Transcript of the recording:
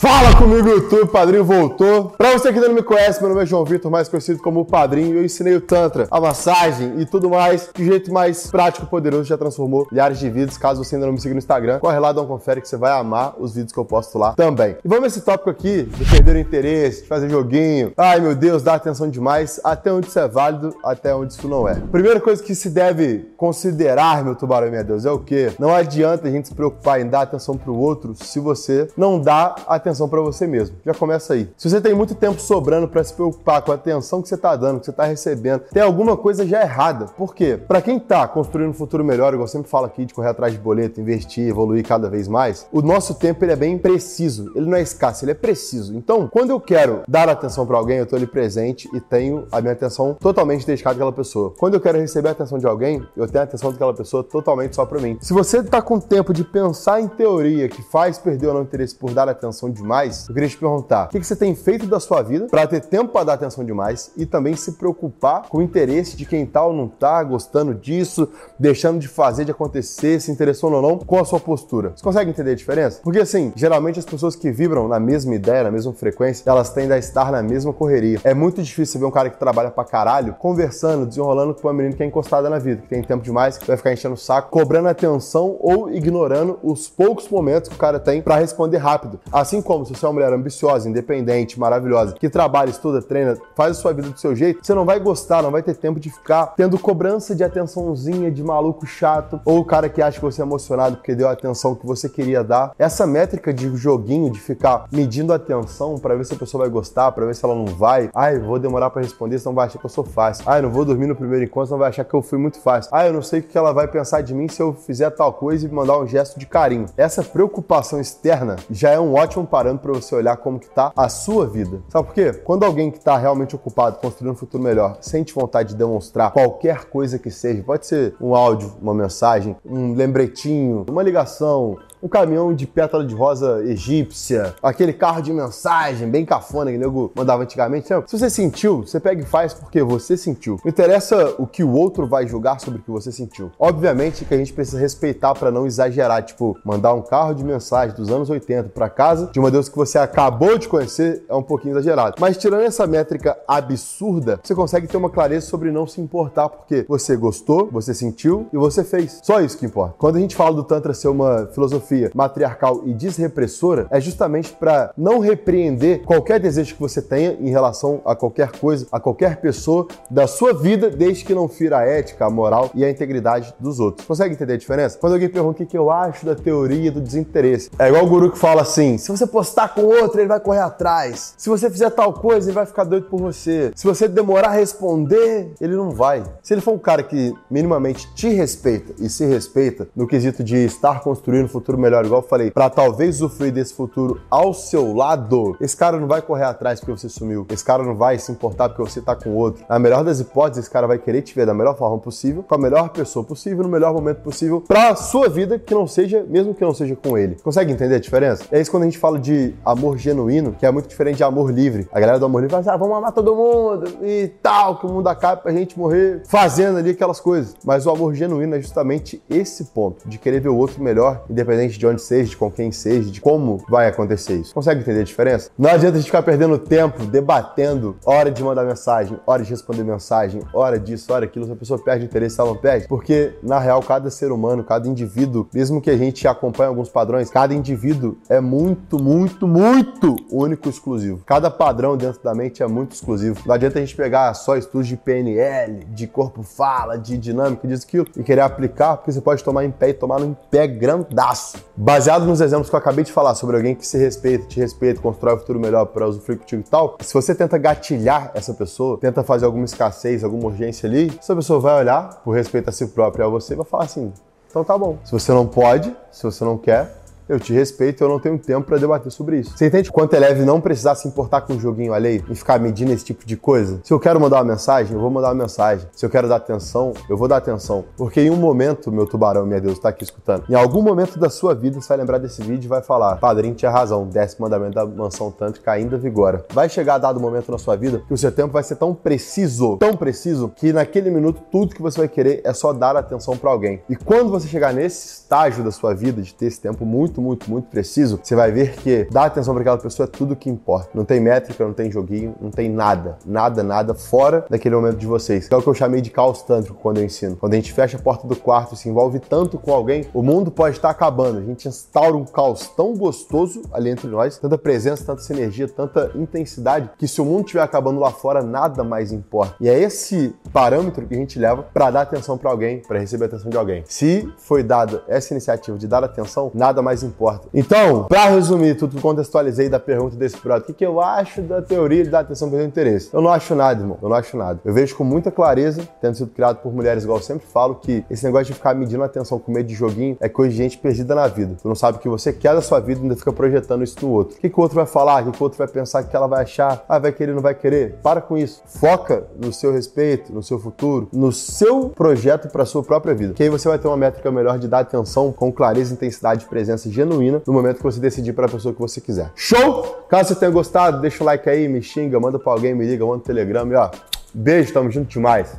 Fala comigo, YouTube, Padrinho voltou. Pra você que ainda não me conhece, meu nome é João Vitor, mais conhecido como Padrinho. Eu ensinei o Tantra, a massagem e tudo mais de jeito mais prático e poderoso. Já transformou milhares de vídeos. Caso você ainda não me siga no Instagram, corre lá, dá um confere que você vai amar os vídeos que eu posto lá também. E vamos nesse tópico aqui de perder o interesse, de fazer joguinho. Ai meu Deus, dá atenção demais. Até onde isso é válido, até onde isso não é. Primeira coisa que se deve considerar, meu tubarão, meu Deus, é o quê? Não adianta a gente se preocupar em dar atenção pro outro se você não dá atenção atenção para você mesmo. Já começa aí. Se você tem muito tempo sobrando para se preocupar com a atenção que você está dando, que você está recebendo, tem alguma coisa já errada. Por quê? Para quem está construindo um futuro melhor, igual eu sempre falo aqui, de correr atrás de boleto, investir, evoluir cada vez mais, o nosso tempo ele é bem preciso. Ele não é escasso, ele é preciso. Então, quando eu quero dar atenção para alguém, eu estou ali presente e tenho a minha atenção totalmente dedicada àquela pessoa. Quando eu quero receber a atenção de alguém, eu tenho a atenção daquela pessoa totalmente só para mim. Se você está com tempo de pensar em teoria que faz perder ou não interesse por dar atenção demais, eu queria te perguntar: o que você tem feito da sua vida para ter tempo para dar atenção demais e também se preocupar com o interesse de quem tá ou não tá gostando disso, deixando de fazer, de acontecer, se interessou ou não com a sua postura? Você consegue entender a diferença? Porque assim, geralmente as pessoas que vibram na mesma ideia, na mesma frequência, elas tendem a estar na mesma correria. É muito difícil ver um cara que trabalha pra caralho conversando, desenrolando com uma menina que é encostada na vida, que tem tempo demais, que vai ficar enchendo o saco, cobrando atenção ou ignorando os poucos momentos que o cara tem para responder rápido. Assim como se você é uma mulher ambiciosa, independente, maravilhosa, que trabalha, estuda, treina, faz a sua vida do seu jeito, você não vai gostar, não vai ter tempo de ficar tendo cobrança de atençãozinha de maluco chato ou o cara que acha que você é emocionado porque deu a atenção que você queria dar. Essa métrica de joguinho, de ficar medindo a atenção para ver se a pessoa vai gostar, para ver se ela não vai. Ai, vou demorar para responder, senão vai achar que eu sou fácil. Ai, não vou dormir no primeiro encontro, senão vai achar que eu fui muito fácil. Ai, eu não sei o que ela vai pensar de mim se eu fizer tal coisa e mandar um gesto de carinho. Essa preocupação externa já é um ótimo parâmetro para você olhar como que tá a sua vida. Sabe por quê? Quando alguém que está realmente ocupado construindo um futuro melhor sente vontade de demonstrar qualquer coisa que seja, pode ser um áudio, uma mensagem, um lembretinho, uma ligação, um caminhão de pétala de rosa egípcia, aquele carro de mensagem bem cafona que o nego mandava antigamente. Se você sentiu, você pega e faz porque você sentiu. Não interessa o que o outro vai julgar sobre o que você sentiu. Obviamente que a gente precisa respeitar para não exagerar, tipo, mandar um carro de mensagem dos anos 80 para casa de uma Deus que você acabou de conhecer é um pouquinho exagerado. Mas tirando essa métrica absurda, você consegue ter uma clareza sobre não se importar porque você gostou, você sentiu e você fez. Só isso que importa. Quando a gente fala do Tantra ser uma filosofia filosofia matriarcal e desrepressora é justamente para não repreender qualquer desejo que você tenha em relação a qualquer coisa, a qualquer pessoa da sua vida, desde que não fira a ética, a moral e a integridade dos outros. Consegue entender a diferença? Quando alguém pergunta o que eu acho da teoria do desinteresse, é igual o guru que fala assim: se você postar com outro, ele vai correr atrás. Se você fizer tal coisa, ele vai ficar doido por você. Se você demorar a responder, ele não vai. Se ele for um cara que minimamente te respeita e se respeita no quesito de estar construindo um futuro melhor, igual eu falei, para talvez usufruir desse futuro ao seu lado, esse cara não vai correr atrás porque você sumiu. Esse cara não vai se importar porque você tá com outro. Na melhor das hipóteses, esse cara vai querer te ver da melhor forma possível, com a melhor pessoa possível, no melhor momento possível, pra sua vida, que não seja, mesmo que não seja com ele. Consegue entender a diferença? É isso quando a gente fala de amor genuíno, que é muito diferente de amor livre. A galera do amor livre fala assim, ah, vamos amar todo mundo e tal, que o mundo acabe pra gente morrer fazendo ali aquelas coisas. Mas o amor genuíno é justamente esse ponto, de querer ver o outro melhor, independente independente de onde seja, de com quem seja, de como vai acontecer isso. Consegue entender a diferença? Não adianta a gente ficar perdendo tempo debatendo hora de mandar mensagem, hora de responder mensagem, hora disso, hora aquilo. Se a pessoa perde interesse, ela não perde. Porque, na real, cada ser humano, cada indivíduo, mesmo que a gente acompanhe alguns padrões, cada indivíduo é muito, muito, muito único e exclusivo. Cada padrão dentro da mente é muito exclusivo. Não adianta a gente pegar só estudos de PNL, de corpo fala, de dinâmica, disso, aquilo, e querer aplicar, porque você pode tomar em pé e tomar em pé grandaço. Baseado nos exemplos que eu acabei de falar sobre alguém que se respeita, te respeita, constrói um futuro melhor para usufruir contigo e tal, se você tenta gatilhar essa pessoa, tenta fazer alguma escassez, alguma urgência ali, essa pessoa vai olhar por respeito a si própria a você e vai falar assim: então tá bom. Se você não pode, se você não quer, eu te respeito, eu não tenho tempo para debater sobre isso. Você entende quanto é leve não precisar se importar com um joguinho alheio e ficar medindo esse tipo de coisa? Se eu quero mandar uma mensagem, eu vou mandar uma mensagem. Se eu quero dar atenção, eu vou dar atenção. Porque em um momento, meu tubarão, minha Deus, tá aqui escutando. Em algum momento da sua vida, você vai lembrar desse vídeo e vai falar: Padrinho tinha razão, décimo mandamento da mansão tântrica ainda vigora. Vai chegar dado momento na sua vida que o seu tempo vai ser tão preciso, tão preciso, que naquele minuto tudo que você vai querer é só dar atenção para alguém. E quando você chegar nesse estágio da sua vida, de ter esse tempo muito muito, muito, muito preciso, você vai ver que dar atenção para aquela pessoa é tudo que importa. Não tem métrica, não tem joguinho, não tem nada, nada, nada fora daquele momento de vocês. É o que eu chamei de caos tântrico quando eu ensino. Quando a gente fecha a porta do quarto e se envolve tanto com alguém, o mundo pode estar acabando. A gente instaura um caos tão gostoso ali entre nós, tanta presença, tanta energia, tanta intensidade, que se o mundo estiver acabando lá fora, nada mais importa. E é esse parâmetro que a gente leva para dar atenção para alguém, para receber a atenção de alguém. Se foi dada essa iniciativa de dar atenção, nada mais importa. Então, para resumir tudo que contextualizei da pergunta desse brother, o que, que eu acho da teoria dar atenção pelo interesse? Eu não acho nada, irmão. Eu não acho nada. Eu vejo com muita clareza, tendo sido criado por mulheres, igual eu sempre falo, que esse negócio de ficar medindo atenção com medo de joguinho é coisa de gente perdida na vida. Tu não sabe o que você quer da sua vida e ainda fica projetando isso no outro. O que, que o outro vai falar? O que, que o outro vai pensar? O que ela vai achar? Ah, vai querer, não vai querer? Para com isso. Foca no seu respeito, no seu futuro, no seu projeto para sua própria vida. Que aí você vai ter uma métrica melhor de dar atenção com clareza, intensidade e genuína no momento que você decidir para a pessoa que você quiser. Show? Caso você tenha gostado, deixa o like aí, me xinga, manda para alguém, me liga, manda no Telegram e ó, beijo, tamo junto demais.